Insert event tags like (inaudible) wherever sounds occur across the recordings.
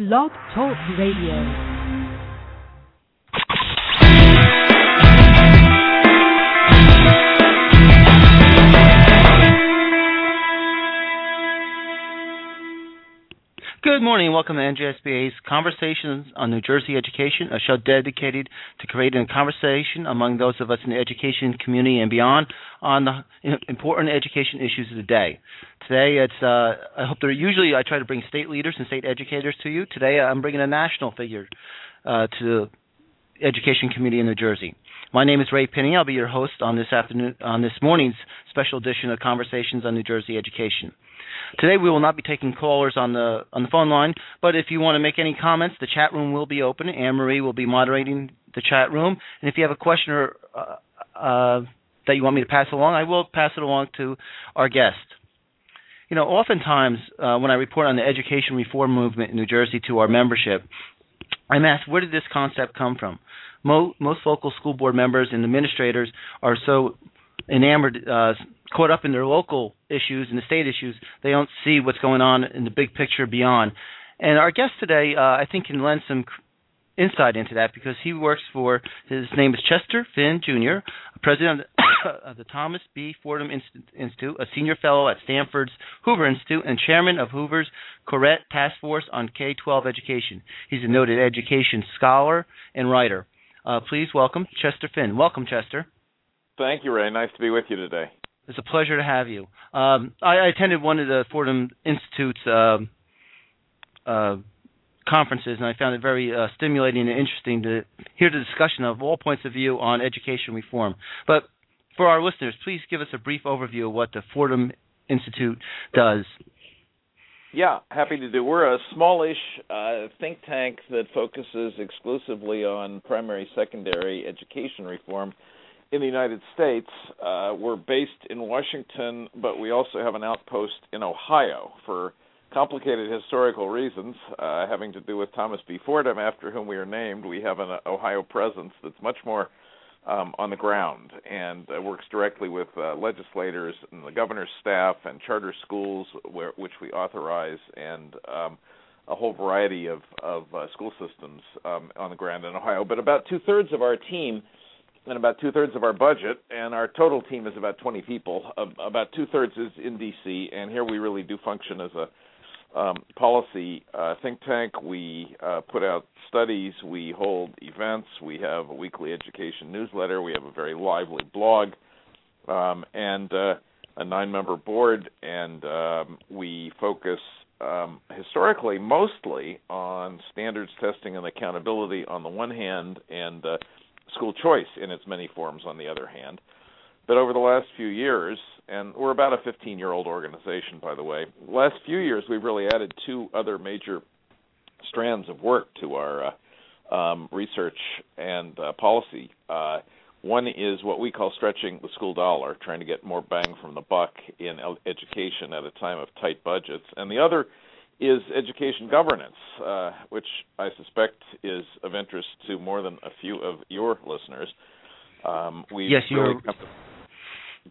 Blog Talk Radio. Good morning and welcome to NJSBA's Conversations on New Jersey Education, a show dedicated to creating a conversation among those of us in the education community and beyond on the important education issues of the day. Today, it's uh, I hope there. Usually, I try to bring state leaders and state educators to you. Today, I'm bringing a national figure uh, to the education community in New Jersey. My name is Ray Pinney. I'll be your host on this afternoon on this morning's special edition of Conversations on New Jersey Education. Today we will not be taking callers on the on the phone line, but if you want to make any comments, the chat room will be open. Anne Marie will be moderating the chat room, and if you have a question or uh, uh, that you want me to pass along, I will pass it along to our guest. You know, oftentimes uh, when I report on the education reform movement in New Jersey to our membership, I'm asked where did this concept come from. Most, most local school board members and administrators are so enamored uh, caught up in their local issues and the state issues, they don't see what's going on in the big picture beyond. And our guest today, uh, I think, can lend some insight into that because he works for his name is Chester Finn Jr., president (coughs) of the, Thomas B. Fordham Institute, a senior fellow at Stanford's Hoover Institute, and chairman of Hoover's Koret Task Force on K-12 Education. He's a noted education scholar and writer. Uh, please welcome Chester Finn. Welcome, Chester. Thank you, Ray. Nice to be with you today. It's a pleasure to have you. Um, I, I, attended one of the Fordham Institute's uh, uh, conferences, and I found it very uh, stimulating and interesting to hear the discussion of all points of view on education reform. But for our listeners, please give us a brief overview of what the Fordham Institute does. Yeah, happy to do. We're a smallish uh, think tank that focuses exclusively on primary secondary education reform in the United States. Uh, we're based in Washington, but we also have an outpost in Ohio for complicated historical reasons uh, having to do with Thomas B. Fordham, after whom we are named. We have an Ohio presence that's much more um, on the ground and uh, works directly with uh, legislators and the governor's staff and charter schools, where, which we authorize, and um, a whole variety of, of uh, school systems um, on the ground in Ohio. But about two thirds of our team and about two thirds of our budget, and our total team is about 20 people. About two thirds is in D.C., and here we really do function as a um, policy uh, think tank. We uh, put out studies, we hold events, we have a weekly education newsletter, we have a very lively blog, um, and uh, a nine-member board, and um, we focus um, historically mostly on standards testing and accountability on the one hand, and uh, school choice in its many forms on the other hand. But over the last few years, and we're about a 15 year old organization, by the way, last few years we've really added two other major strands of work to our uh, um, research and uh, policy. Uh, one is what we call stretching the school dollar, trying to get more bang from the buck in education at a time of tight budgets. And the other is education governance, uh, which I suspect is of interest to more than a few of your listeners. Um, we yes, you're, to,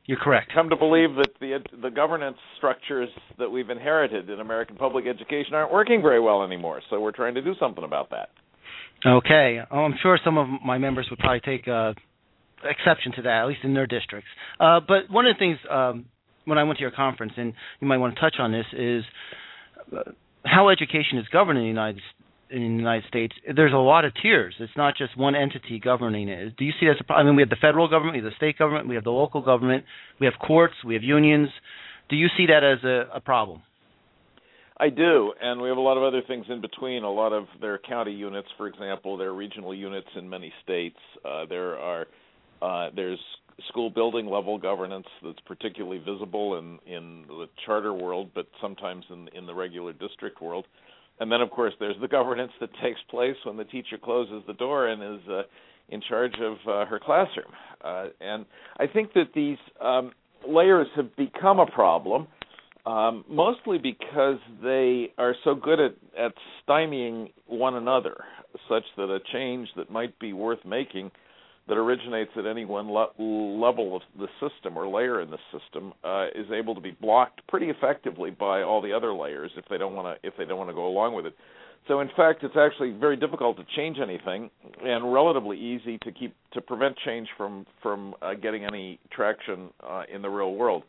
you're correct. Come to believe that the the governance structures that we've inherited in American public education aren't working very well anymore. So we're trying to do something about that. Okay, oh, I'm sure some of my members would probably take uh, exception to that, at least in their districts. Uh, but one of the things um, when I went to your conference, and you might want to touch on this, is how education is governed in the United in the United States, there's a lot of tiers. It's not just one entity governing it. Do you see that as a problem? I mean, we have the federal government, we have the state government, we have the local government, we have courts, we have unions. Do you see that as a, a problem? I do, and we have a lot of other things in between. A lot of their county units, for example, there are regional units in many states. Uh, there are uh, there's school building level governance that's particularly visible in in the charter world, but sometimes in in the regular district world. And then, of course, there's the governance that (laughs) takes place when the teacher closes the door and is uh, in charge of uh, her classroom. Uh, and I think that these um, layers have become a problem, um, mostly because they are so good at, at stymieing one another, such that a change that might be worth making that originates at any one le- level of the system or layer in the system uh, is able to be blocked pretty effectively by all the other layers if they don't want to if they don't want to go along with it. So in fact, it's actually very difficult to change anything, and relatively easy to keep to prevent change from from uh, getting any traction uh, in the real world.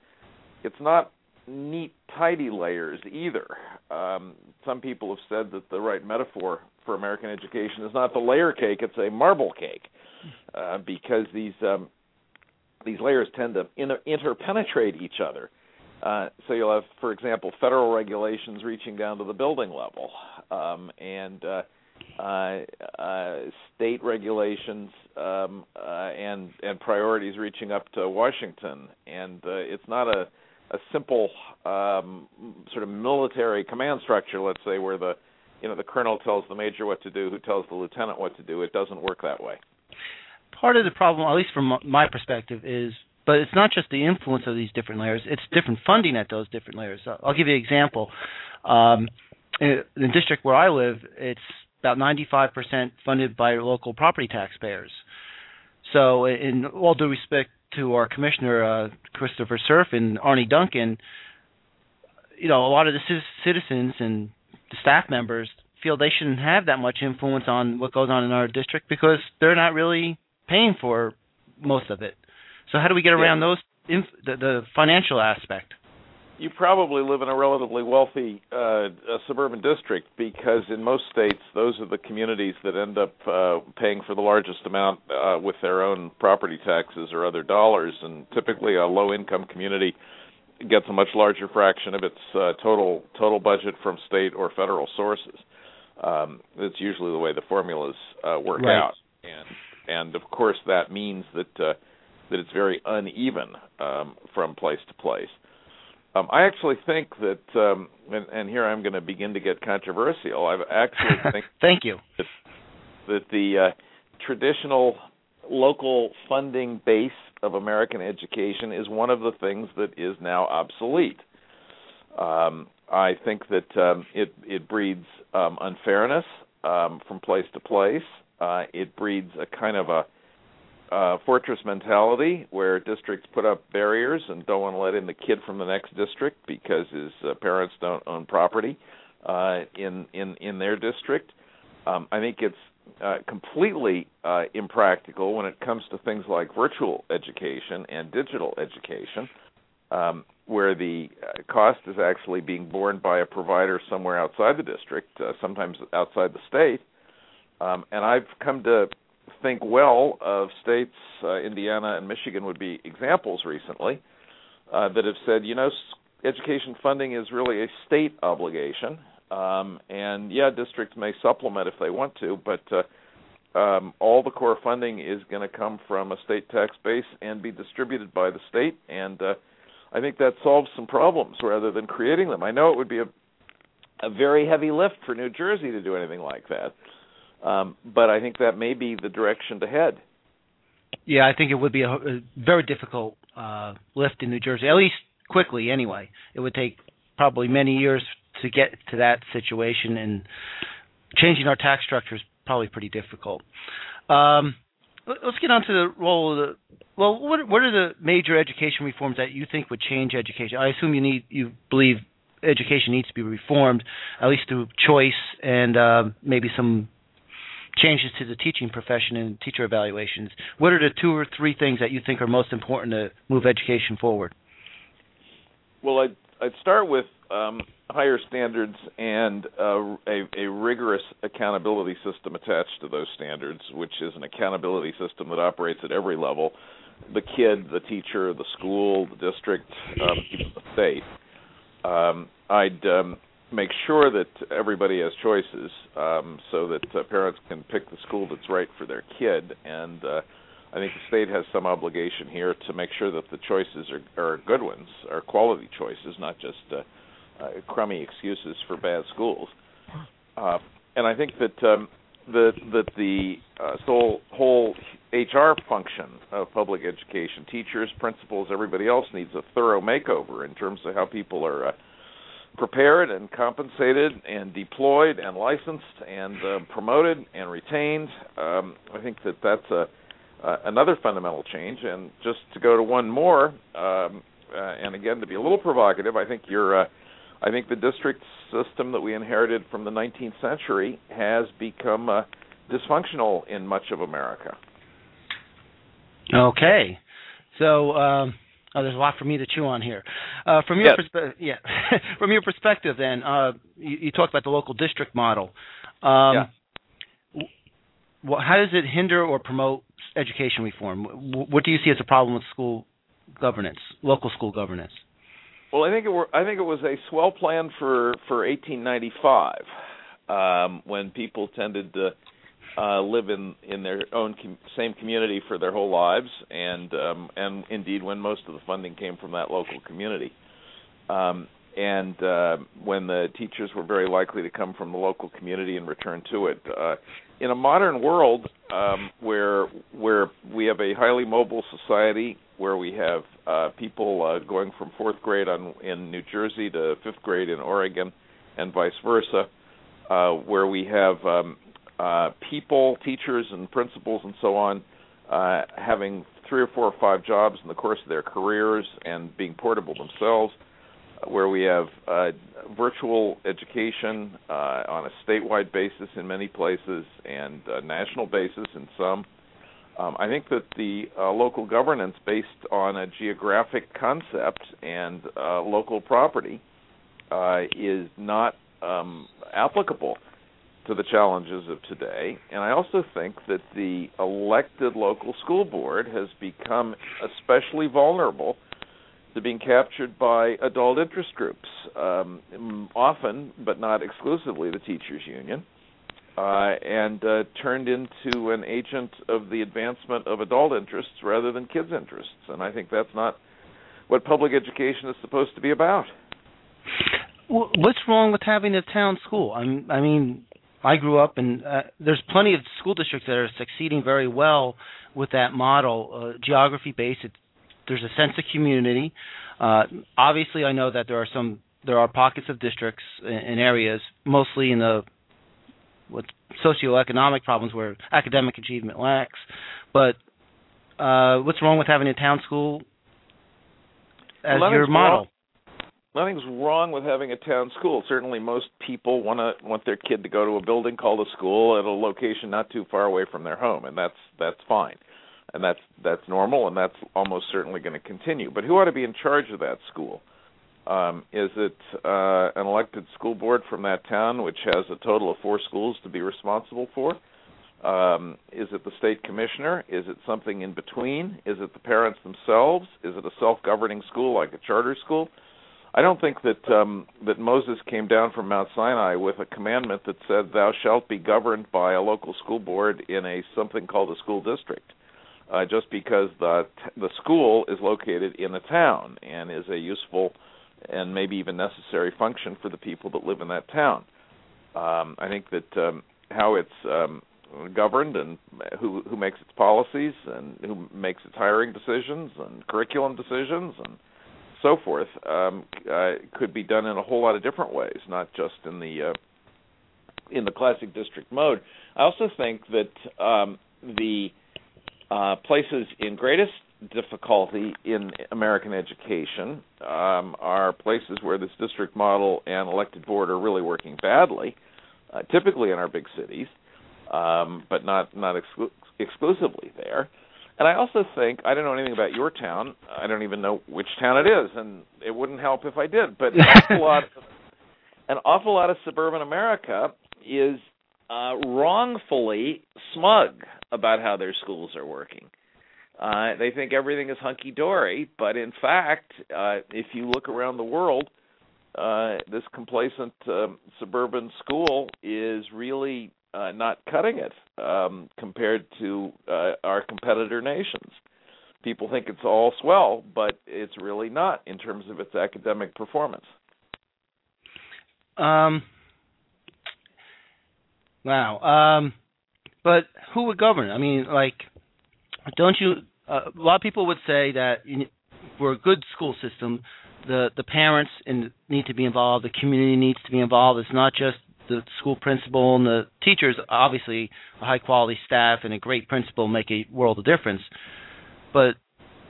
It's not neat, tidy layers either. Um, some people have said that the right metaphor for American education is not the layer cake; it's a marble cake, uh, because these um, these layers tend to inter- interpenetrate each other. Uh, so you'll have, for example, federal regulations reaching down to the building level, um, and uh, uh, uh, state regulations um, uh, and and priorities reaching up to Washington. And uh, it's not a a simple um, sort of military command structure, let's say, where the you know the colonel tells the major what to do, who tells the lieutenant what to do. It doesn't work that way. Part of the problem, at least from my perspective, is but it's not just the influence of these different layers; it's different funding at those different layers. I'll give you an example. Um, in the district where I live, it's about 95% funded by local property taxpayers. So, in all due respect to our commissioner uh, Christopher Cerf and Arne Duncan, you know, a lot of the citizens and the staff members feel they shouldn't have that much influence on what goes on in our district because they're not really paying for most of it. So how do we get around those inf- the, the financial aspect? You probably live in a relatively wealthy uh, suburban district because in most states those are the communities that end up uh, paying for the largest amount uh, with their own property taxes or other dollars. And typically a low income community gets a much larger fraction of its uh, total total budget from state or federal sources. Um, that's usually the way the formulas uh, work right. out. And and of course that means that uh, that it's very uneven um, from place to place um, I actually think that, um, and, and here I'm going to begin to get controversial. I actually (laughs) think. Thank you. That, that the uh, traditional local funding base of American education is one of the things that is now obsolete. Um, I think that um, it it breeds um, unfairness um, from place to place. Uh, it breeds a kind of a uh, fortress mentality where districts put up barriers and don't want to let in the kid from the next district because his uh, parents don't own property uh, in in in their district. Um, I think it's uh, completely uh, impractical when it comes to things like virtual education and digital education, um, where the uh, cost is actually being borne by a provider somewhere outside the district, uh, sometimes outside the state. Um, and I've come to think well of states, uh, Indiana and Michigan would be examples recently, uh, that have said, you know, education funding is really a state obligation. Um, and yeah, districts may supplement if they want to, but uh, um, all the core funding is going to come from a state tax base and be distributed by the state. And uh, I think that solves some problems rather than creating them. I know it would be a a very heavy lift for New Jersey to do anything like that. Um, but I think that may be the direction to head. Yeah, I think it would be a, a very difficult uh, lift in New Jersey, at least quickly. Anyway, it would take probably many years to get to that situation, and changing our tax structure is probably pretty difficult. Um, let's get on to the role of the. Well, what what are the major education reforms that you think would change education? I assume you need you believe education needs to be reformed, at least through choice and uh, maybe some changes to the teaching profession and teacher evaluations. What are the two or three things that you think are most important to move education forward? Well, I'd, I'd start with um, higher standards and uh, a, a, rigorous accountability system attached to those standards, which is an accountability system that operates at every level the kid, the teacher, the school, the district, um, the state. Um, I'd um, make sure that everybody has choices um, so that uh, parents can pick the school that's right for their kid and uh, I think the state has some obligation here to make sure that the choices are, are good ones, are quality choices, not just uh, uh, crummy excuses for bad schools. Uh, and I think that um, that that the uh, whole whole HR function of public education, teachers, principals, everybody else needs a thorough makeover in terms of how people are uh, prepared and compensated and deployed and licensed and uh, promoted and retained. Um, I think that that's a uh, another fundamental change. And just to go to one more, um, uh, and again to be a little provocative, I think you're, uh, I think the district system that we inherited from the 19th century has become uh, dysfunctional in much of America. Okay, so um, oh, there's a lot for me to chew on here. Uh, from your yes. perspe- yeah, (laughs) from your perspective, then uh, you, you, talked about the local district model. Um, yeah. How does it hinder or promote education reform? What do you see as a problem with school governance, local school governance? Well, I think it were, I think it was a swell plan for for 1895 um, when people tended to uh, live in in their own com- same community for their whole lives, and um, and indeed when most of the funding came from that local community. Um, and uh, when the teachers were very likely to come from the local community and return to it. Uh, in a modern world um, where where we have a highly mobile society, where we have uh, people uh, going from fourth grade on in New Jersey to fifth grade in Oregon, and vice versa, uh, where we have um, uh, people, teachers, and principals, and so on, uh, having three or four or five jobs in the course of their careers and being portable themselves where we have uh, virtual education uh, on a statewide basis in many places and a national basis in some. Um, I think that the uh, local governance based on a geographic concept and uh, local property uh, is not um, applicable to the challenges of today. And I also think that the elected local school board has become especially vulnerable to being captured by adult interest groups, um, often but not exclusively the teachers union, uh, and uh, turned into an agent of the advancement of adult interests rather than kids' interests. And I think that's not what public education is supposed to be about. What's wrong with having a town school? I mean, I mean, I grew up, and uh, there's plenty of school districts that are succeeding very well with that model, uh, geography based. It's there's a sense of community. Uh, obviously, I know that there are some there are pockets of districts and areas, mostly in the with socioeconomic problems where academic achievement lacks. But uh, what's wrong with having a town school as well, your model? Nothing's wrong with having a town school. Certainly, most people want to want their kid to go to a building called a school at a location not too far away from their home, and that's that's fine and that's that's normal, and that's almost certainly going to continue. But who ought to be in charge of that school? Um, is it uh, an elected school board from that town, which has a total of four schools to be responsible for? Um, is it the state commissioner? Is it something in between? Is it the parents themselves? Is it a self-governing school like a charter school? I don't think that um, that Moses came down from Mount Sinai with a commandment that said, "Thou shalt be governed by a local school board in a something called a school district." uh, just because the the school is located in a town and is a useful and maybe even necessary function for the people that live in that town. Um, I think that um, how it's um, governed and who who makes its policies and who makes its hiring decisions and curriculum decisions and so forth um, uh, could be done in a whole lot of different ways, not just in the uh, in the classic district mode. I also think that um, the uh, places in greatest difficulty in American education um, are places where this district model and elected board are really working badly, uh, typically in our big cities, um, but not not exclu- exclusively there. And I also think I don't know anything about your town. I don't even know which town it is, and it wouldn't help if I did. But an awful (laughs) lot, an awful lot of suburban America is uh, wrongfully smug about how their schools are working. Uh, they think everything is hunky dory, but in fact, uh, if you look around the world, uh, this complacent um, suburban school is really uh, not cutting it um, compared to uh, our competitor nations. People think it's all swell, but it's really not in terms of its academic performance. Um, Wow. Um, but who would govern? I mean, like, don't you? Uh, a lot of people would say that for a good school system, the the parents in, need to be involved, the community needs to be involved. It's not just the school principal and the teachers. Obviously, a high quality staff and a great principal make a world of difference. But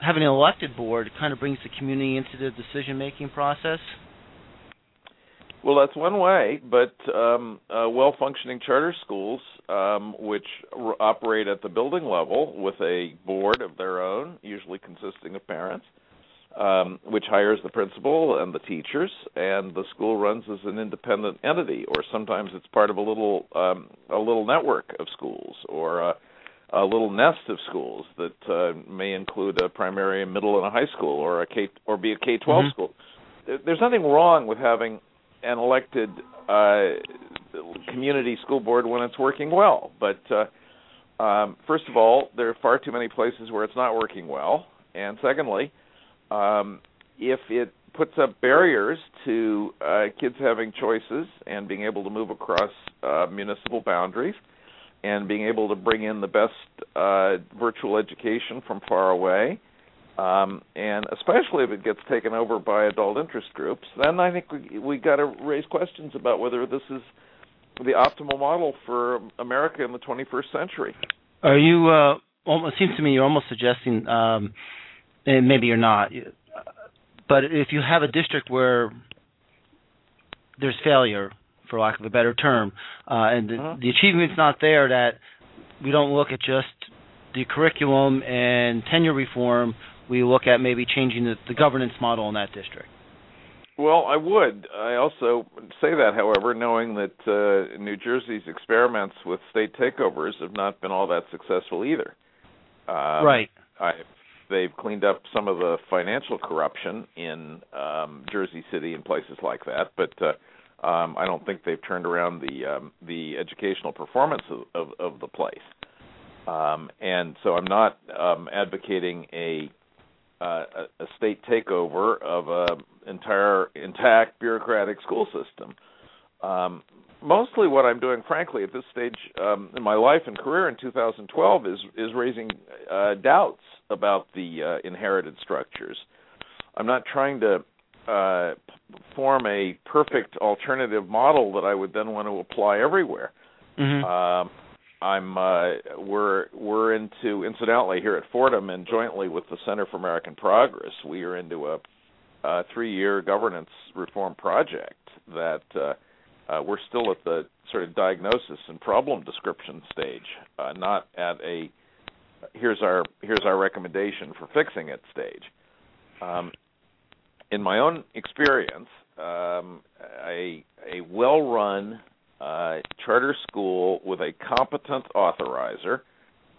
having an elected board kind of brings the community into the decision making process. Well, that's one way, but um, uh, well-functioning charter schools, um, which r- operate at the building level with a board of their own, usually consisting of parents, um, which hires the principal and the teachers, and the school runs as an independent entity, or sometimes it's part of a little um, a little network of schools, or a, a little nest of schools that uh, may include a primary, a middle, and a high school, or a K or be a K 12 Mhm. school. There's nothing wrong with having an elected uh, community school board when it's working well, but uh, um, first of all, there are far too many places where it's not working well, and secondly, um, if it puts up barriers to uh, kids having choices and being able to move across uh, municipal boundaries and being able to bring in the best uh, virtual education from far away, um, and especially if it gets taken over by adult interest groups, then I think we we got to raise questions about whether this is the optimal model for America in the 21st century. Are you? Uh, almost seems to me you're almost suggesting, um, and maybe you're not, but if you have a district where there's failure, for lack of a better term, uh, and the, Uh-huh. the achievement's not there, that we don't look at just the curriculum and tenure reform. We look at maybe changing the, the governance model in that district. Well, I would. I also say that, however, knowing that uh, New Jersey's experiments with state takeovers have not been all that successful either. Um, right. I, they've cleaned up some of the financial corruption in um, Jersey City and places like that, but uh, um, I don't think they've turned around the um, the educational performance of, of, of the place. Um, and so I'm not um, advocating a uh, a, state takeover of a entire intact bureaucratic school system. Um, mostly, what I'm doing, frankly, at this stage um, in my life and career in 2012 is is raising uh, doubts about the uh, inherited structures. I'm not trying to uh, form a perfect alternative model that I would then want to apply everywhere. hmm Um, I'm uh, we're we're into incidentally here at Fordham and jointly with the Center for American Progress, we are into a, a three-year governance reform project that uh, we're still at the sort of diagnosis and problem description stage, uh, not at a here's our here's our recommendation for fixing it stage. Um, in my own experience, um, a a well-run uh, charter school with a competent authorizer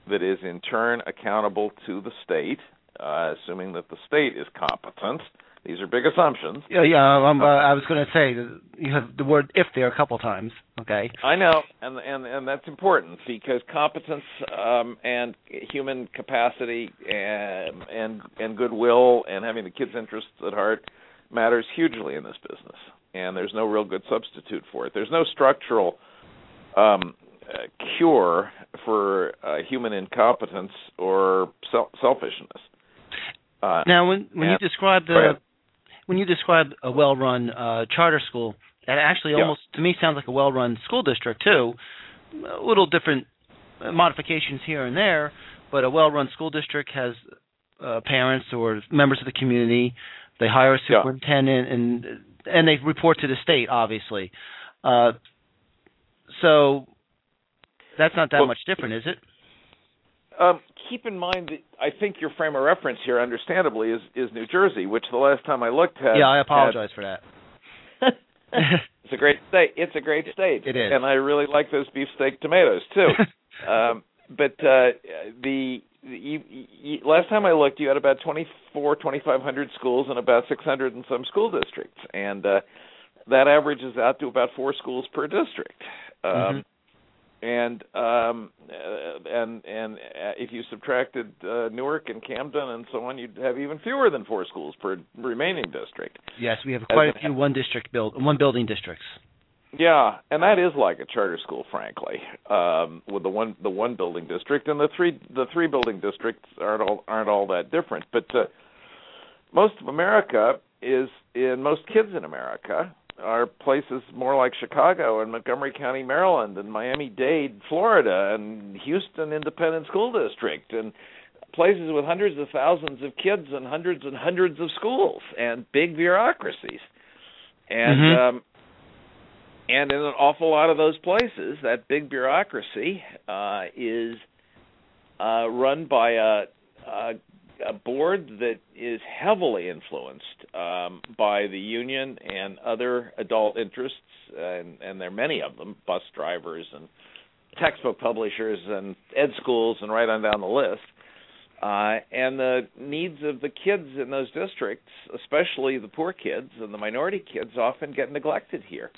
that is in turn accountable to the state, uh, assuming that the state is competent. These are big assumptions. Yeah, yeah. Um, uh, I was going to say you have the word "if" there a couple times. Okay. I know, and and and that's important because competence um, and human capacity and and and goodwill and having the kids' interests at heart matters hugely in this business. And there's no real good substitute for it. There's no structural um, uh, cure for uh, human incompetence or sel- selfishness. Uh, Now, when when you describe the. When you describe a well-run uh, charter school, that actually Yeah. almost to me sounds like a well-run school district too. A little different uh, modifications here and there, but a well-run school district has uh, parents or members of the community. They hire a Yeah. superintendent and and they report to the state, obviously. Uh, so that's not that Well, much different, is it? Um, keep in mind that I think your frame of reference here, understandably, is is New Jersey, which the last time I looked had. yeah, I had- apologize for that. (laughs) it's a great state. It's a great state. It is. and I really like those beefsteak tomatoes too. (laughs) um, but uh, the you, you, last time I looked, you had about twenty four, twenty five hundred schools and about six hundred and some school districts, and uh, that averages out to about four schools per district. Um, Mhm. And um, uh, and and uh, if you subtracted uh, Newark and Camden and so on, you'd have even fewer than four schools per remaining district. yes, we have quite a few one district build one building districts. Yeah, and that is like a charter school, frankly, um, with the one the one building district and the three the three building districts aren't all aren't all that different. But uh, most of America is in most kids in America are places more like Chicago and Montgomery County, Maryland, and Miami Dade, Florida, and Houston Independent School District, and places with hundreds of thousands of kids and hundreds and hundreds of schools and big bureaucracies. And Mhm. um, and in an awful lot of those places, that big bureaucracy uh, is uh, run by a, a, a board that is heavily influenced um, by the union and other adult interests, and, and there are many of them, bus drivers and textbook publishers and ed schools, and right on down the list. Uh, and the needs of the kids in those districts, especially the poor kids and the minority kids, often get neglected here.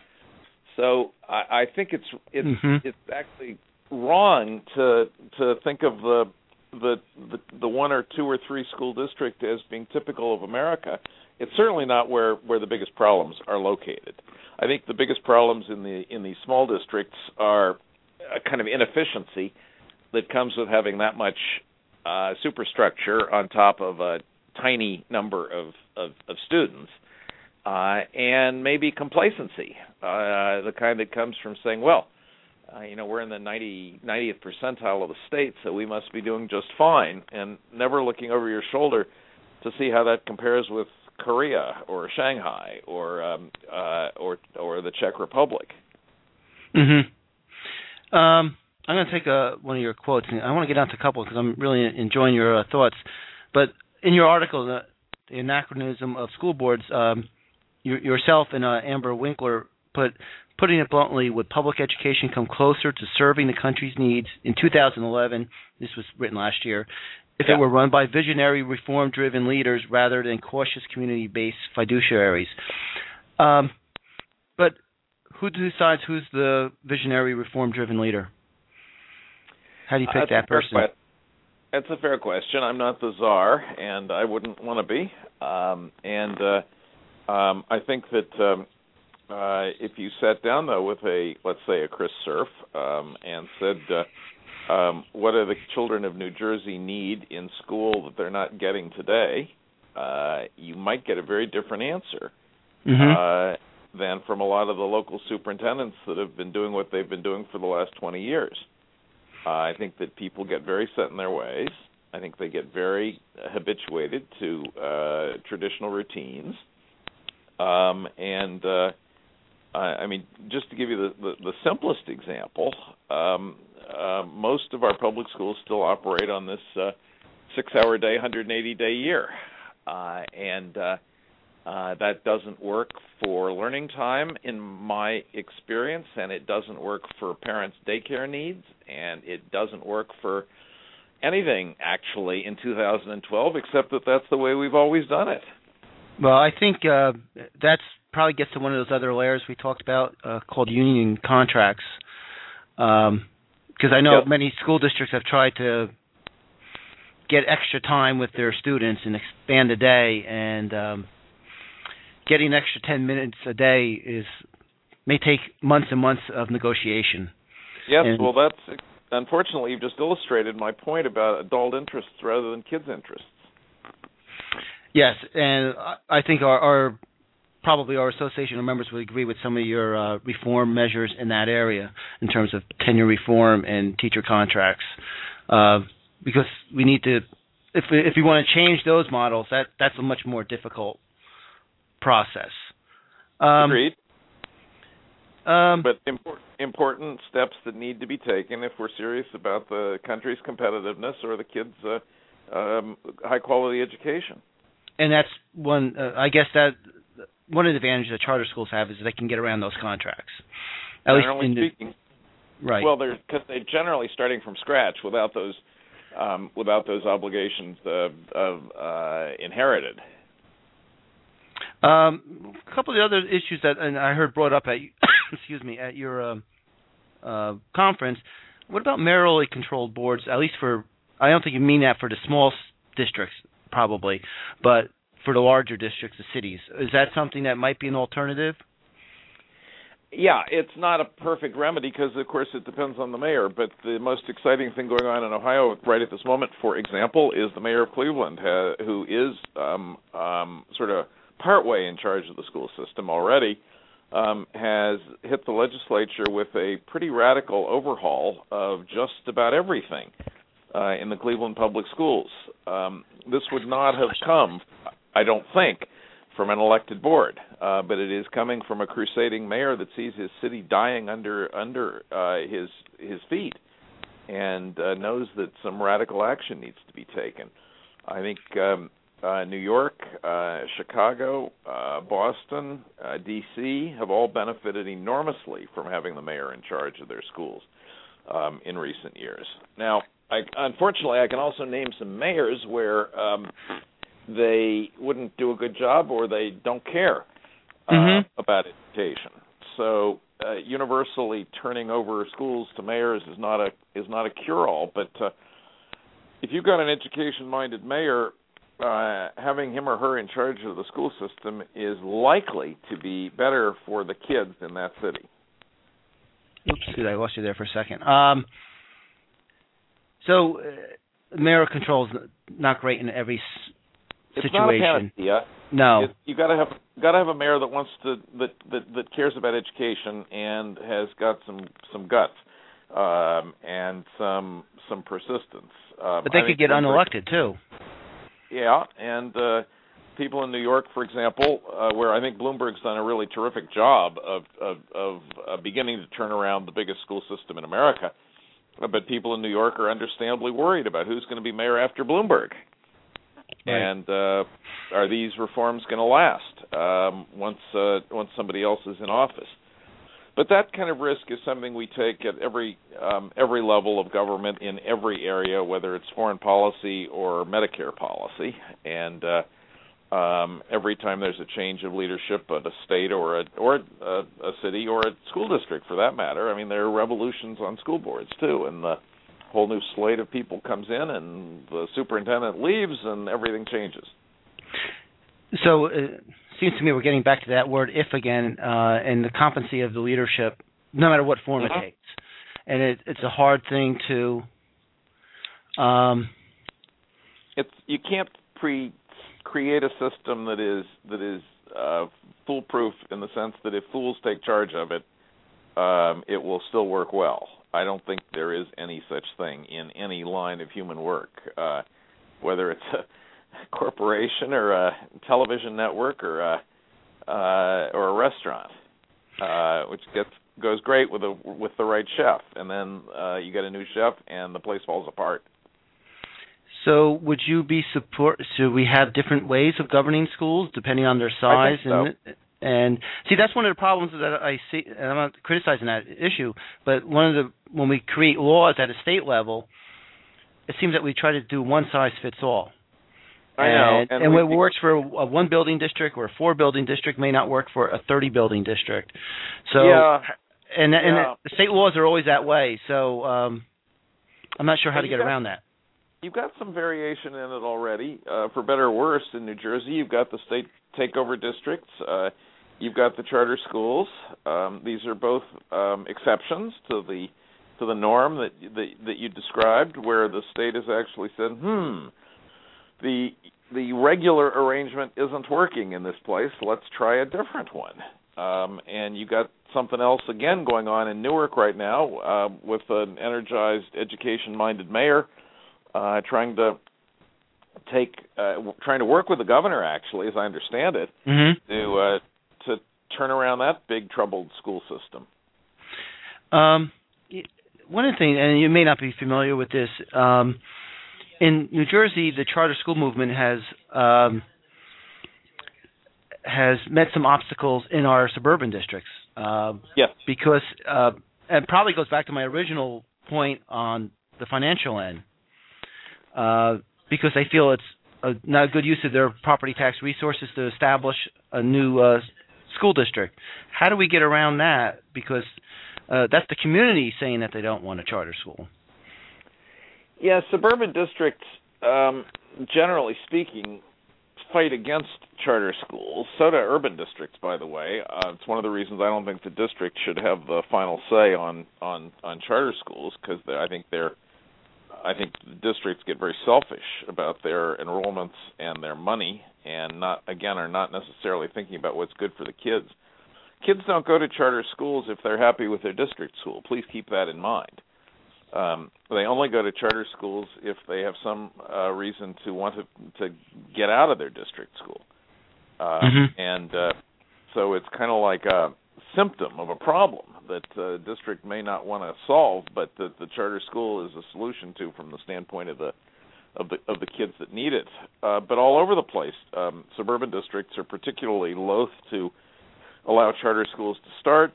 So I, I think it's it's mm-hmm. it's actually wrong to to think of the, the the the one or two or three school district as being typical of America. It's certainly not where where the biggest problems are located. I think the biggest problems in the in these small districts are a kind of inefficiency that comes with having that much uh, superstructure on top of a tiny number of of, of students, uh, and maybe complacency, uh, the kind that comes from saying, well, uh, you know, we're in the 90, 90th percentile of the state, so we must be doing just fine, and never looking over your shoulder to see how that compares with Korea or Shanghai or um, uh, or or the Czech Republic. Mhm. Um I'm going to take a, one of your quotes, and I want to get down to a couple because I'm really enjoying your uh, thoughts. But in your article, the, the anachronism of school boards, um, you, yourself and uh, Amber Winkler put, putting it bluntly, would public education come closer to serving the country's needs in 2011? This was written last year. If yeah. it were run by visionary, reform-driven leaders rather than cautious, community-based fiduciaries. Um, but who decides who's the visionary, reform-driven leader? How do you pick that person? That's a fair question. I'm not the czar, and I wouldn't want to be. Um, and uh, um, I think that um, uh, if you sat down though with a, let's say, a Chris Cerf, um, and said, uh, um, "What do the children of New Jersey need in school that they're not getting today?" Uh, you might get a very different answer. Mm-hmm. Uh, than from a lot of the local superintendents that have been doing what they've been doing for the last 20 years. Uh, I think that people get very set in their ways. I think they get very habituated to uh, traditional routines. Um, and uh, I, mean, just to give you the, the, the simplest example, um, uh, most of our public schools still operate on this uh, six-hour day, 180-day year, uh, and uh, uh, that doesn't work for learning time, in my experience, and it doesn't work for parents' daycare needs, and it doesn't work for anything actually in 2012, except that that's the way we've always done it. Well, I think uh, that's probably gets to one of those other layers we talked about uh, called union contracts. Because um, I know yep. many school districts have tried to get extra time with their students and expand the day, and um, getting an extra 10 minutes a day is may take months and months of negotiation. Yes, and, well, that's unfortunately you've just illustrated my point about adult interests rather than kids' interests. Yes, and I think our, our probably our association of members would agree with some of your uh, reform measures in that area in terms of tenure reform and teacher contracts, uh, because we need to. If if you want to change those models, that that's a much more difficult process. Um, Agreed. Um, but import, important steps that need to be taken if we're serious about the country's competitiveness or the kids' uh, um, high quality education. And that's one. Uh, I guess that one of the advantages that charter schools have is they can get around those contracts. At generally least speaking, the, right? Well, they're because they're generally starting from scratch without those um, without those obligations uh, of uh, inherited. Um, a couple of the other issues that and I heard brought up at (coughs) excuse me at your uh, uh, conference. What about mayorally controlled boards? At least for I don't think you mean that for the small districts probably, but for the larger districts, the cities. Is that something that might be an alternative? Yeah, it's not a perfect remedy because, of course, it depends on the mayor. But the most exciting thing going on in Ohio right at this moment, for example, is the mayor of Cleveland, uh, who is um, um, sort of partway in charge of the school system already, um, has hit the legislature with a pretty radical overhaul of just about everything uh, in the Cleveland public schools. Um, this would not have come, I don't think, from an elected board, uh, but it is coming from a crusading mayor that sees his city dying under under uh, his his feet, and uh, knows that some radical action needs to be taken. I think um, uh, New York, uh, Chicago, uh, Boston, uh, D.C. have all benefited enormously from having the mayor in charge of their schools um, in recent years. Now, I, unfortunately, I can also name some mayors where um, they wouldn't do a good job or they don't care uh, Mhm. about education. So, uh, universally turning over schools to mayors is not a is not a cure-all. But uh, if you've got an education-minded mayor, uh, having him or her in charge of the school system is likely to be better for the kids in that city. Oops, excuse me, I lost you there for a second. Um, so, uh, mayor control is not great in every It's not a situation. panacea. no. It, you got to have got to have a mayor that wants to that, that that cares about education and has got some some guts um, and some some persistence. Um, but they I could get unelected too. Yeah, and uh, people in New York, for example, uh, where I think Bloomberg's done a really terrific job of of, of uh, beginning to turn around the biggest school system in America. But people in New York are understandably worried about who's going to be mayor after Bloomberg, Right. and uh, are these reforms going to last um, once uh, once somebody else is in office? But that kind of risk is something we take at every um, every level of government in every area, whether it's foreign policy or Medicare policy. And uh, um, every time there's a change of leadership at a state or a or a, a city or a school district, for that matter, I mean there are revolutions on school boards too, and the whole new slate of people comes in, and the superintendent leaves, and everything changes. So, it seems to me we're getting back to that word "if" again, uh, and the competency of the leadership, no matter what form Mhm. it takes. And it, it's a hard thing to. Um, it's you can't pre create a system that is that is uh, foolproof in the sense that if fools take charge of it, um, it will still work well. I don't think there is any such thing in any line of human work, uh, whether it's a corporation or a television network or a uh, or a restaurant, uh, which gets goes great with a with the right chef, and then uh, you get a new chef and the place falls apart. so, would you be support? Should we have different ways of governing schools depending on their size? I think and and see, that's one of the problems that I see. And I'm not criticizing that issue, but one of the when we create laws at a state level, it seems that we try to do one size fits all. I know, and, and and we- what works for a, one building district or a four building district may not work for a 30 building district. So, yeah, and and yeah. the state laws are always that way. So, um, I'm not sure how But to get got- around that. you've got some variation in it already. Uh, for better or worse, in New Jersey, you've got the state takeover districts. Uh, you've got the charter schools. Um, these are both um, exceptions to the to the norm that that, that you described, where the state has actually said, "Hmm, the the regular arrangement isn't working in this place. Let's try a different one." Um, and you got something else again going on in Newark right now uh, with an energized, education-minded mayor uh, trying to take uh, w- trying to work with the governor actually, as I understand it, Mm-hmm. to uh, to turn around that big troubled school system. Um, one of the things, and you may not be familiar with this, um, in New Jersey, the charter school movement has um, has met some obstacles in our suburban districts uh, Yes. because, uh, and probably goes back to my original point on the financial end, uh, because they feel it's a, not a good use of their property tax resources to establish a new uh, school district. How do we get around that? Because uh, that's the community saying that they don't want a charter school. Yeah, suburban districts, um, generally speaking, fight against charter schools. So do urban districts, by the way. Uh, it's one of the reasons I don't think the district should have the final say on on on charter schools because I think they're I think the districts get very selfish about their enrollments and their money, and not again are not necessarily thinking about what's good for the kids. Kids don't go to charter schools if they're happy with their district school. Please keep that in mind. Um, they only go to charter schools if they have some uh, reason to want to to get out of their district school. uh, Mhm. and uh, so it's kind of like a symptom of a problem that uh, district may not want to solve, but that the charter school is a solution to from the standpoint of the of the of the kids that need it. Uh, but all over the place, um, suburban districts are particularly loath to allow charter schools to start.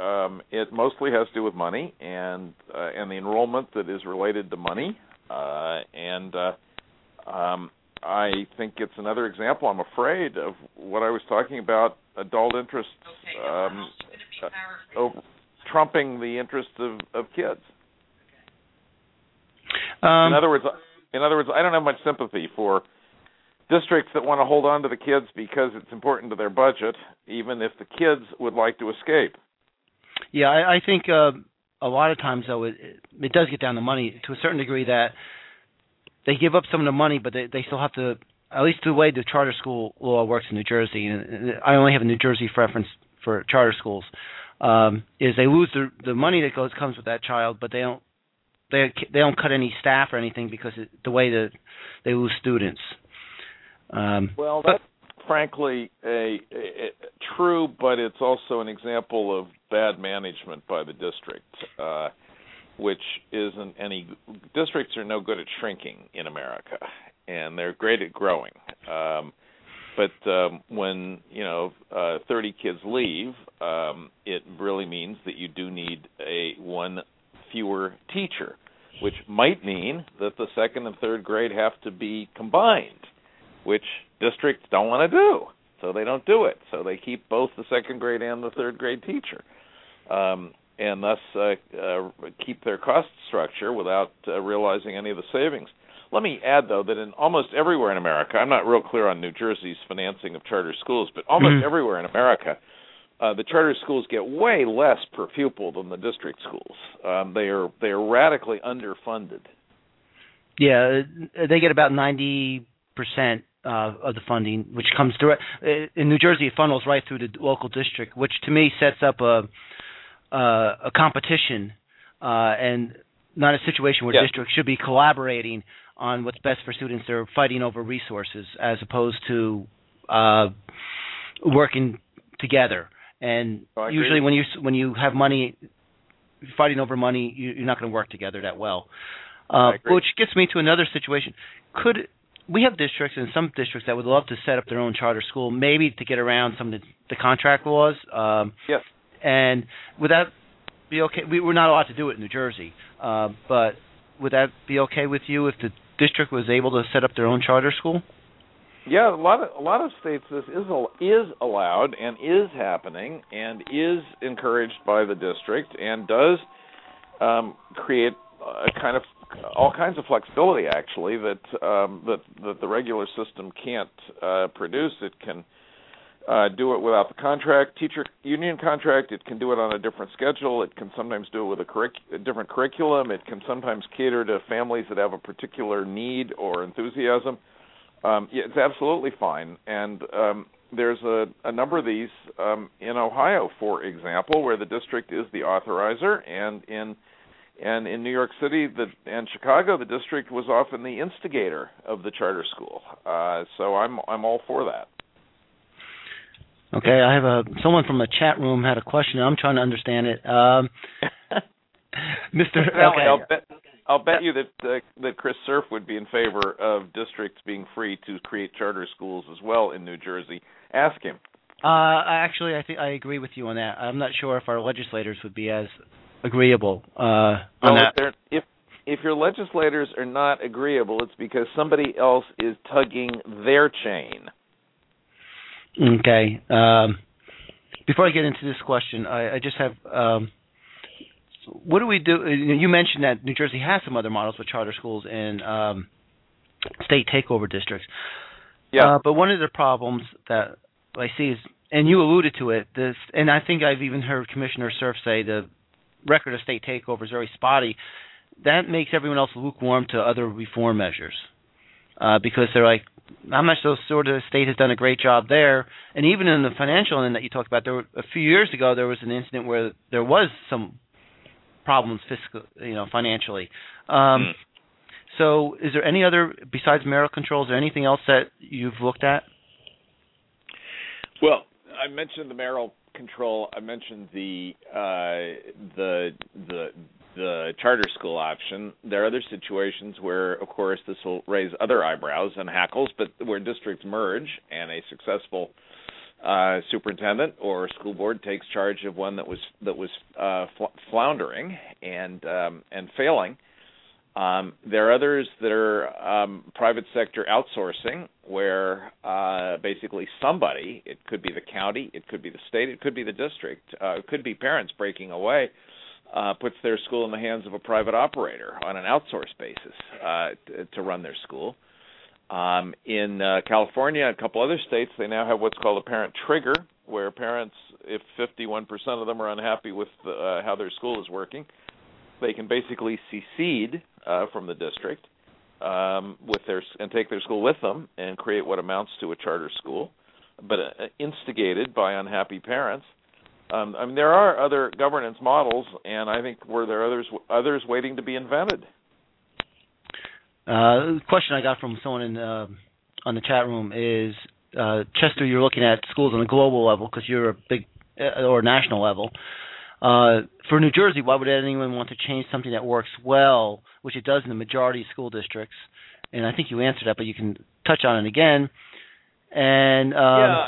Um, it mostly has to do with money and uh, and the enrollment that is related to money. Uh, and uh, um, I think it's another example. I'm afraid of what I was talking about: adult interests um, uh, over, trumping the interests of, of kids. Um, in other words, in other words, I don't have much sympathy for districts that want to hold on to the kids because it's important to their budget, even if the kids would like to escape. Yeah, I, I think uh, a lot of times though it, it does get down to money to a certain degree that they give up some of the money, but they they still have to. At least the way the charter school law works in New Jersey, and I only have a New Jersey reference for charter schools, um, is they lose the the money that goes comes with that child, but they don't they they don't cut any staff or anything because it, the way that they lose students. Um, well, that's frankly a, a, a, true, but it's also an example of bad management by the district, uh, which isn't any. Districts are no good at shrinking in America, and they're great at growing. Um, but um, when you know uh, 30 kids leave, um, it really means that you do need a one fewer teacher, which might mean that the second and third grade have to be combined which districts don't want to do. So they don't do it. So they keep both the second grade and the third grade teacher, um, and thus uh, uh, keep their cost structure without uh, realizing any of the savings. Let me add, though, that in almost everywhere in America, I'm not real clear on New Jersey's financing of charter schools, but almost Mhm. everywhere in America, uh, the charter schools get way less per pupil than the district schools. Um, they are they are radically underfunded. Yeah, uh, they get about ninety percent uh, of the funding, which comes direct uh, in New Jersey. It funnels right through the local district, which to me sets up a uh, a competition uh, and not a situation where Yeah. districts should be collaborating on what's best for students. They're fighting over resources as opposed to uh, working together. And Oh, usually, when you when you have money fighting over money, you, you're not going to work together that well. Uh, which gets me to another situation. Could we have districts and some districts that would love to set up their own charter school, maybe to get around some of the, the contract laws? Um, Yes. And would that be okay? We, we're not allowed to do it in New Jersey, uh, but would that be okay with you if the district was able to set up their own charter school? Yeah, a lot of a lot of states this is is allowed and is happening and is encouraged by the district and does um, create a kind of all kinds of flexibility actually that um, that that the regular system can't uh, produce. It can uh, do it without the contract, teacher union contract. It can do it on a different schedule. It can sometimes do it with a, curric- a different curriculum. It can sometimes cater to families that have a particular need or enthusiasm. Um, yeah, it's absolutely fine. And um, there's a, a number of these um, in Ohio, for example, where the district is the authorizer, and in and in New York City the, and Chicago, the district was often the instigator of the charter school. Uh, so I'm I'm all for that. Okay, I have a someone from the chat room had a question. I'm trying to understand it. Um, (laughs) Mr. Okay. I'll bet I'll bet you that uh, that Chris Cerf would be in favor of districts being free to create charter schools as well in New Jersey. Ask him. Uh, actually, I think I agree with you on that. I'm not sure if our legislators would be as agreeable uh, on Well, that. if, if if your legislators are not agreeable, it's because somebody else is tugging their chain. Okay. Um, before I get into this question, I, I just have um, what do we do? You mentioned that New Jersey has some other models with charter schools and um, state takeover districts. Yeah. Uh, but one of the problems that I see is, and you alluded to it, this, and I think I've even heard Commissioner Cerf say the record of state takeover is very spotty. That makes everyone else lukewarm to other reform measures uh, because they're like, I'm not so sure the state has done a great job there. And even in the financial end that you talked about, there were, a few years ago there was an incident where there was some problems fiscal, you know, financially. Um, Mm. So, is there any other besides mayoral controls? Is there anything else that you've looked at? Well, I mentioned the mayoral control. I mentioned the uh, the the the charter school option. There are other situations where, of course, this will raise other eyebrows and hackles, but where districts merge and a successful uh, superintendent or school board takes charge of one that was that was uh, floundering and um, and failing. Um, there are others that are um, private sector outsourcing, where uh, basically somebody, it could be the county, it could be the state, it could be the district, uh, it could be parents breaking away, uh, puts their school in the hands of a private operator on an outsourced basis uh, to, to run their school. Um, in uh, California and a couple other states, they now have what's called a parent trigger, where parents, if 51% of them are unhappy with the, uh, how their school is working, they can basically secede uh, from the district um, with their and take their school with them and create what amounts to a charter school, but uh, instigated by unhappy parents. Um, I mean, there are other governance models, and I think were there others others waiting to be invented. Uh, question I got from someone in uh, on the chat room is uh, Chester. You're looking at schools on a global level because you're a big uh, or national level. Uh, for New Jersey, why would anyone want to change something that works well, which it does in the majority of school districts? And I think you answered that, but you can touch on it again. And um, yeah,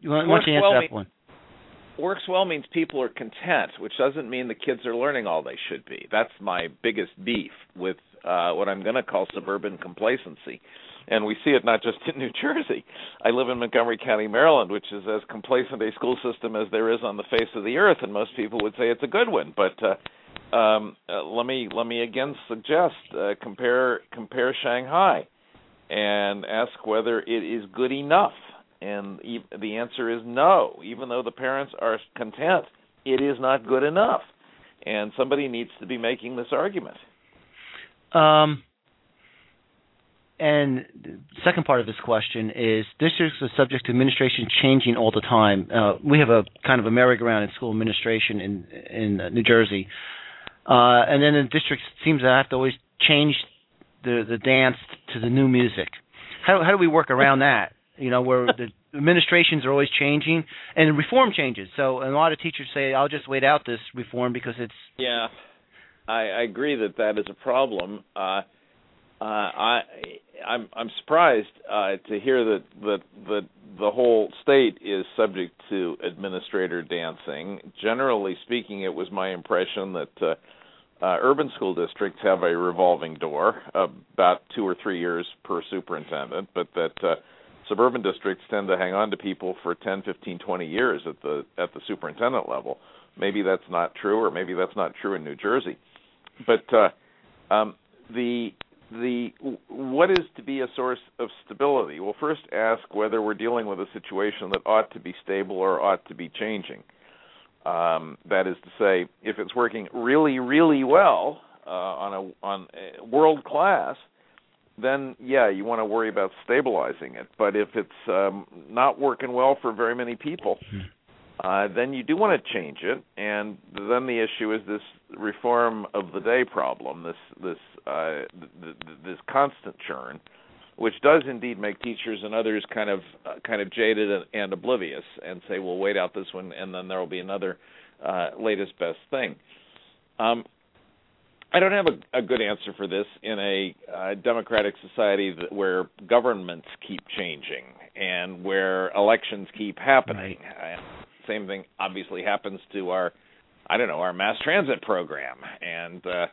you want, want to answer well that one? Works well means people are content, which doesn't mean the kids are learning all they should be. That's my biggest beef with uh, what I'm going to call suburban complacency. And we see it not just in (laughs) New Jersey. I live in Montgomery County, Maryland, which is as complacent a school system as there is on the face of the earth, and most people would say it's a good one. But uh, um, uh, let me let me again suggest uh, compare compare Shanghai, and ask whether it is good enough. And the answer is no. Even though the parents are content, it is not good enough. And somebody needs to be making this argument. Um, and the second part of this question is districts are subject to administration changing all the time. Uh, we have a kind of a merry-go-round in school administration in in uh, New Jersey, uh, and then the district seems to have to always change the the dance to the new music. How how do we work around that? You know, where the (laughs) administrations are always changing and reform changes. So a lot of teachers say, "I'll just wait out this reform because it's yeah." I, I agree that that is a problem. Uh, uh, I I'm I'm surprised uh, to hear that that that the whole state is subject to administrator dancing. Generally speaking, it was my impression that uh, uh, urban school districts have a revolving door, about two or three years per superintendent, but that uh, suburban districts tend to hang on to people for 10, 15, 20 years at the at the superintendent level. Maybe that's not true, or maybe that's not true in New Jersey but uh, um, the the what is to be a source of stability? Well, first ask whether we're dealing with a situation that ought to be stable or ought to be changing. Um, that is to say, if it's working really, really well uh, on a on world class, then yeah, you want to worry about stabilizing it. But if it's um, not working well for very many people, hmm uh, then you do want to change it, and then the issue is this reform of the day problem, this this uh, th- th- this constant churn, which does indeed make teachers and others kind of uh, kind of jaded and, and oblivious, and say, "We'll wait out this one, and then there will be another uh, latest best thing." Um, I don't have a, a good answer for this in a uh, democratic society that, where governments keep changing and where elections keep happening. Right same thing obviously happens to our I don't know our mass transit program and uh,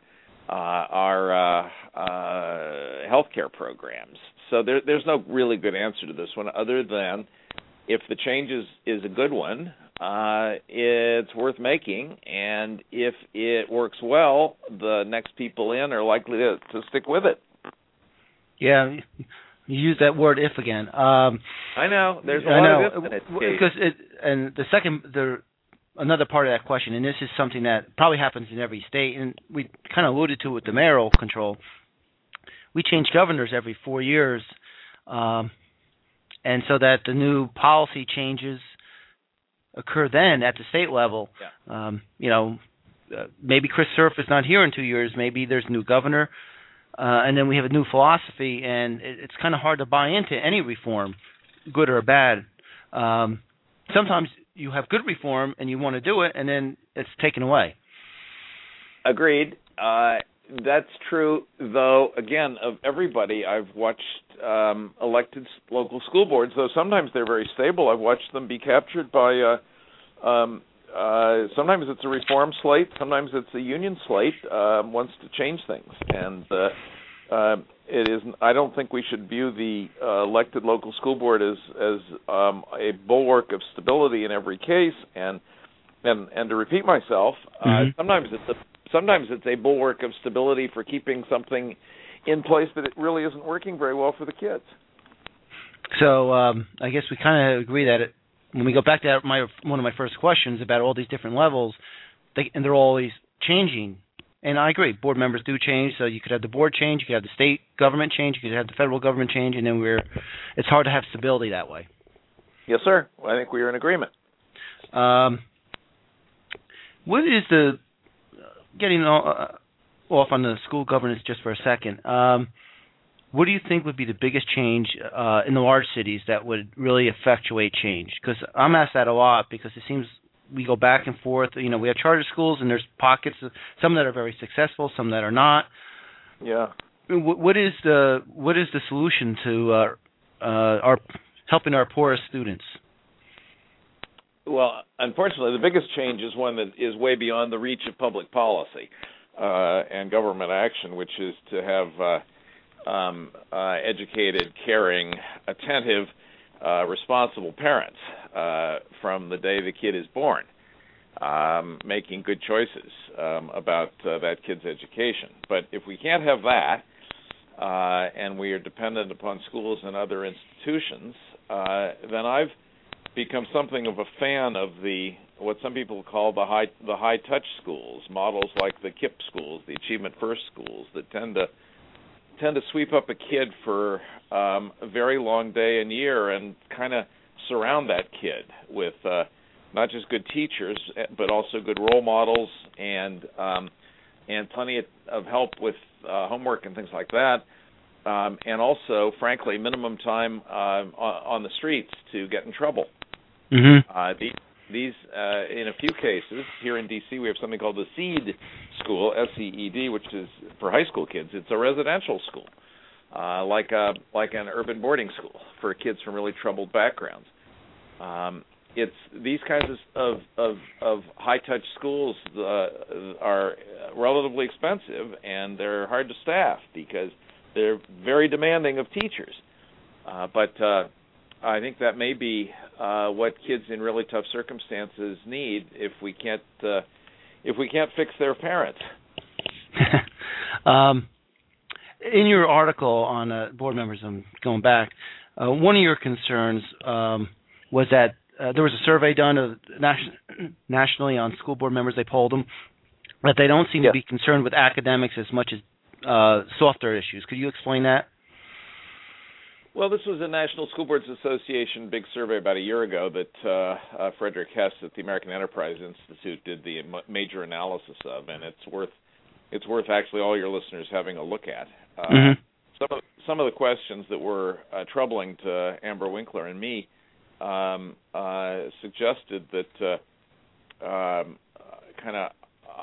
uh, our uh, uh, healthcare programs. So there, there's no really good answer to this one other than if the change is, is a good one, uh, it's worth making, and if it works well, the next people in are likely to, to stick with it. Yeah, you use that word "if" again. Um, I know there's a lot of if in it because it. And the second, the another part of that question, and this is something that probably happens in every state, and we kind of alluded to with the mayoral control. We change governors every four years, um, and so that the new policy changes occur then at the state level. Yeah. Um, you know, uh, maybe Chris Cerf is not here in two years. Maybe there's a new governor uh, and then we have a new philosophy, and it, it's kind of hard to buy into any reform, good or bad. um, sometimes you have good reform and you want to do it, and then it's taken away. Agreed. Uh, that's true, though. Again, of everybody, I've watched um, elected local school boards. Though sometimes they're very stable. I've watched them be captured by. Uh, um, uh, sometimes it's a reform slate. Sometimes it's a union slate. Uh, wants to change things, and uh, uh, it is. I don't think we should view the uh, elected local school board as as um, a bulwark of stability in every case. And and and to repeat myself, uh, mm-hmm. sometimes it's a sometimes it's a bulwark of stability for keeping something in place that it really isn't working very well for the kids. So um, I guess we kind of agree that it, when we go back to my one of my first questions about all these different levels, they, and they're always changing. And I agree, board members do change. So you could have the board change, you could have the state government change, you could have the federal government change, and then we're it's hard to have stability that way. Yes, sir. I think we are in agreement. Um, what is the getting uh, off on the school governance just for a second. Um, what do you think would be the biggest change uh, in the large cities that would really effectuate change? Because I'm asked that a lot because it seems we go back and forth. You know, we have charter schools and there's pockets, of, some that are very successful, some that are not. Yeah. What is the what is the solution to uh, uh, our helping our poorest students? Well, unfortunately, the biggest change is one that is way beyond the reach of public policy uh, and government action, which is to have uh, um, uh, educated, caring, attentive, uh, responsible parents uh, from the day the kid is born, um, making good choices um, about uh, that kid's education. But if we can't have that, and we are dependent upon schools and other institutions, then I've become something of a fan of the what some people call the high the high touch schools, models like the KIPP schools, the Achievement First schools that tend to tend to sweep up a kid for um, a very long day and year and kind of surround that kid with uh, not just good teachers but also good role models and um, and plenty of, of help with uh, homework and things like that um, and also, frankly, minimum time uh, on the streets to get in trouble. Mm-hmm. Uh, these, these uh, in a few cases here in DC, we have something called the SEED School, S-E-E-D, which is for high school kids. It's a residential school, uh, like a like an urban boarding school for kids from really troubled backgrounds. Um, it's these kinds of of, of high touch schools uh, are relatively expensive and they're hard to staff because they're very demanding of teachers. Uh, but uh, I think that may be uh, what kids in really tough circumstances need if we can't uh, if we can't fix their parents. (laughs) um, in your article on uh, board members, I'm going back. Uh, one of your concerns um, was that uh, there was a survey done of nation- (clears throat) nationally on school board members. They polled them that they don't seem to be concerned with academics as much as uh, softer issues. Could you explain that? Well, this was a National School Boards Association big survey about a year ago that uh, uh, Frederick Hess at the American Enterprise Institute did the major analysis of, and it's worth it's worth actually all your listeners having a look at. Uh, mm-hmm. Some of some of the questions that were uh, troubling to Amber Winkler and me um, uh, suggested that uh, um, kind of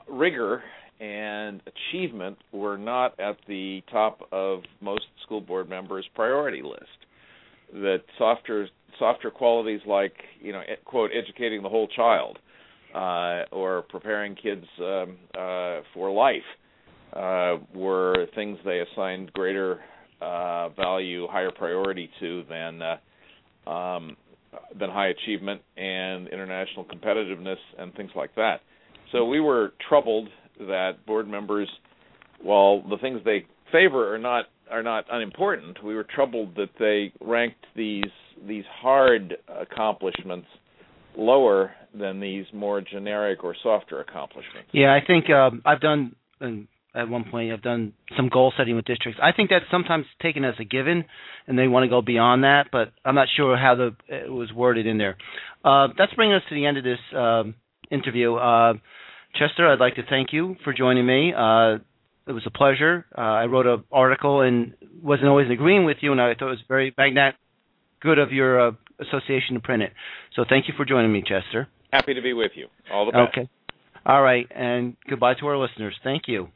rigor and achievement were not at the top of most school board members' priority list. That softer softer qualities like you know quote educating the whole child uh, or preparing kids um, uh, for life uh, were things they assigned greater uh, value, higher priority to than uh, um, than high achievement and international competitiveness and things like that. So we were troubled that board members, while the things they favor are not are not unimportant, we were troubled that they ranked these these hard accomplishments lower than these more generic or softer accomplishments. Yeah, I think um, I've done um, at one point I've done some goal setting with districts. I think that's sometimes taken as a given, and they want to go beyond that. But I'm not sure how the it was worded in there. Uh, that's bringing us to the end of this um, interview. Uh, Chester, I'd like to thank you for joining me. Uh, it was a pleasure. Uh, I wrote an article and wasn't always agreeing with you, and I thought it was very magnet good of your uh, Association to print it. So thank you for joining me, Chester. Happy to be with you. All the best. Okay. All right, and goodbye to our listeners. Thank you.